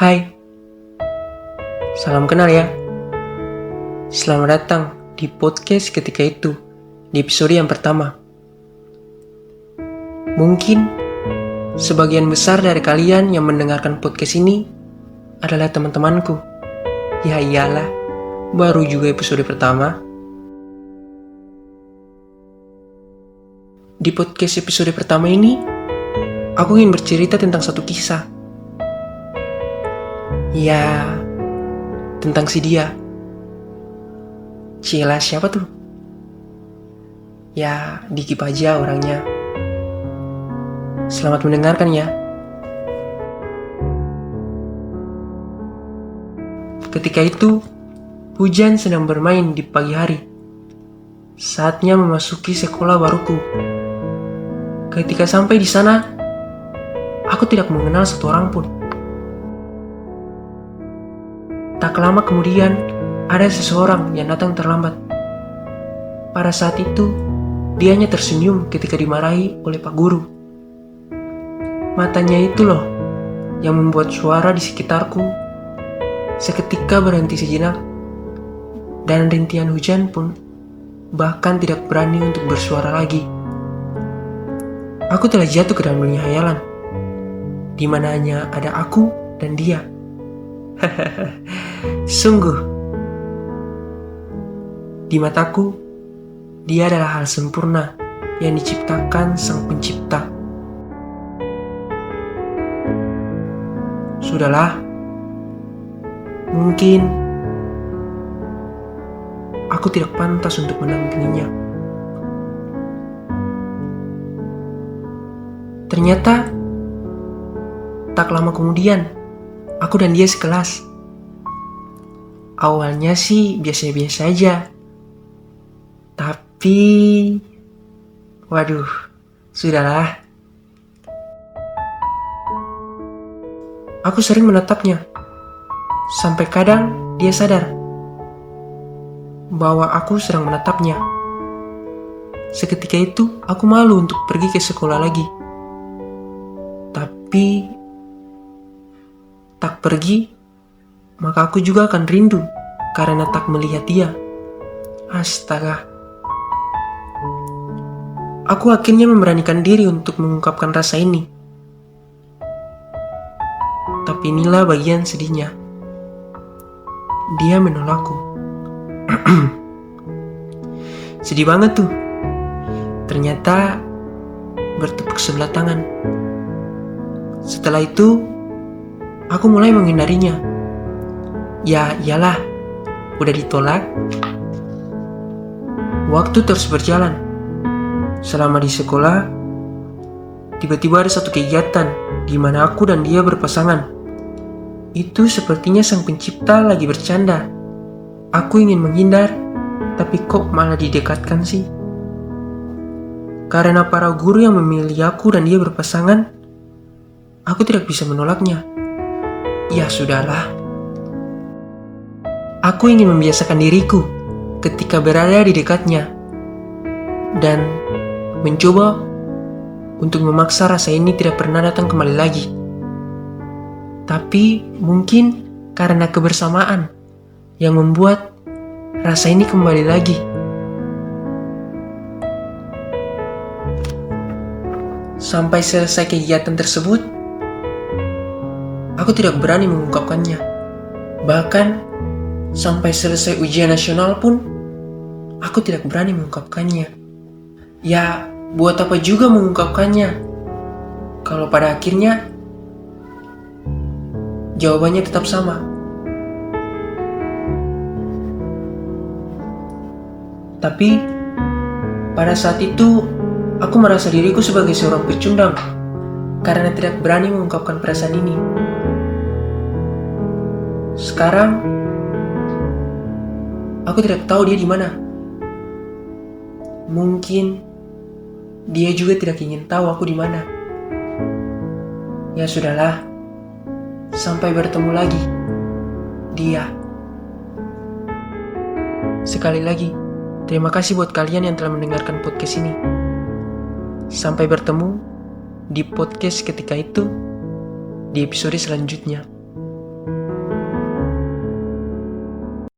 Hai, salam kenal ya. Selamat datang di podcast ketika itu, di episode yang pertama. Mungkin sebagian besar dari kalian yang mendengarkan podcast ini adalah teman-temanku. Ya iyalah, baru juga episode pertama. Di podcast episode pertama ini, aku ingin bercerita tentang satu kisah Ya, tentang si dia. Cila siapa tuh? Ya, dikip aja orangnya. Selamat mendengarkan ya. Ketika itu, hujan sedang bermain di pagi hari. Saatnya memasuki sekolah baruku. Ketika sampai di sana, aku tidak mengenal satu orang pun. Tak lama kemudian, ada seseorang yang datang terlambat. Pada saat itu, dia hanya tersenyum ketika dimarahi oleh Pak Guru. Matanya itu loh yang membuat suara di sekitarku seketika berhenti sejenak dan rintian hujan pun bahkan tidak berani untuk bersuara lagi. Aku telah jatuh ke dalam dunia hayalan, di mana hanya ada aku dan dia. Sungguh, di mataku, dia adalah hal sempurna yang diciptakan Sang Pencipta. Sudahlah, mungkin aku tidak pantas untuk menangginya. Ternyata, tak lama kemudian, Aku dan dia sekelas. Awalnya sih biasa-biasa aja. Tapi... Waduh, sudahlah. Aku sering menatapnya. Sampai kadang dia sadar bahwa aku sedang menatapnya. Seketika itu, aku malu untuk pergi ke sekolah lagi. Tapi tak pergi, maka aku juga akan rindu karena tak melihat dia. Astaga. Aku akhirnya memberanikan diri untuk mengungkapkan rasa ini. Tapi inilah bagian sedihnya. Dia menolakku. Sedih banget tuh. Ternyata bertepuk sebelah tangan. Setelah itu, Aku mulai menghindarinya. Ya iyalah, udah ditolak. Waktu terus berjalan. Selama di sekolah, tiba-tiba ada satu kegiatan di mana aku dan dia berpasangan. Itu sepertinya sang pencipta lagi bercanda. Aku ingin menghindar, tapi kok malah didekatkan sih? Karena para guru yang memilih aku dan dia berpasangan, aku tidak bisa menolaknya. Ya sudahlah. Aku ingin membiasakan diriku ketika berada di dekatnya dan mencoba untuk memaksa rasa ini tidak pernah datang kembali lagi. Tapi mungkin karena kebersamaan yang membuat rasa ini kembali lagi. Sampai selesai kegiatan tersebut, Aku tidak berani mengungkapkannya. Bahkan sampai selesai ujian nasional pun, aku tidak berani mengungkapkannya. Ya, buat apa juga mengungkapkannya? Kalau pada akhirnya jawabannya tetap sama. Tapi pada saat itu aku merasa diriku sebagai seorang pecundang karena tidak berani mengungkapkan perasaan ini. Sekarang aku tidak tahu dia di mana. Mungkin dia juga tidak ingin tahu aku di mana. Ya sudahlah. Sampai bertemu lagi. Dia. Sekali lagi, terima kasih buat kalian yang telah mendengarkan podcast ini. Sampai bertemu di podcast ketika itu di episode selanjutnya.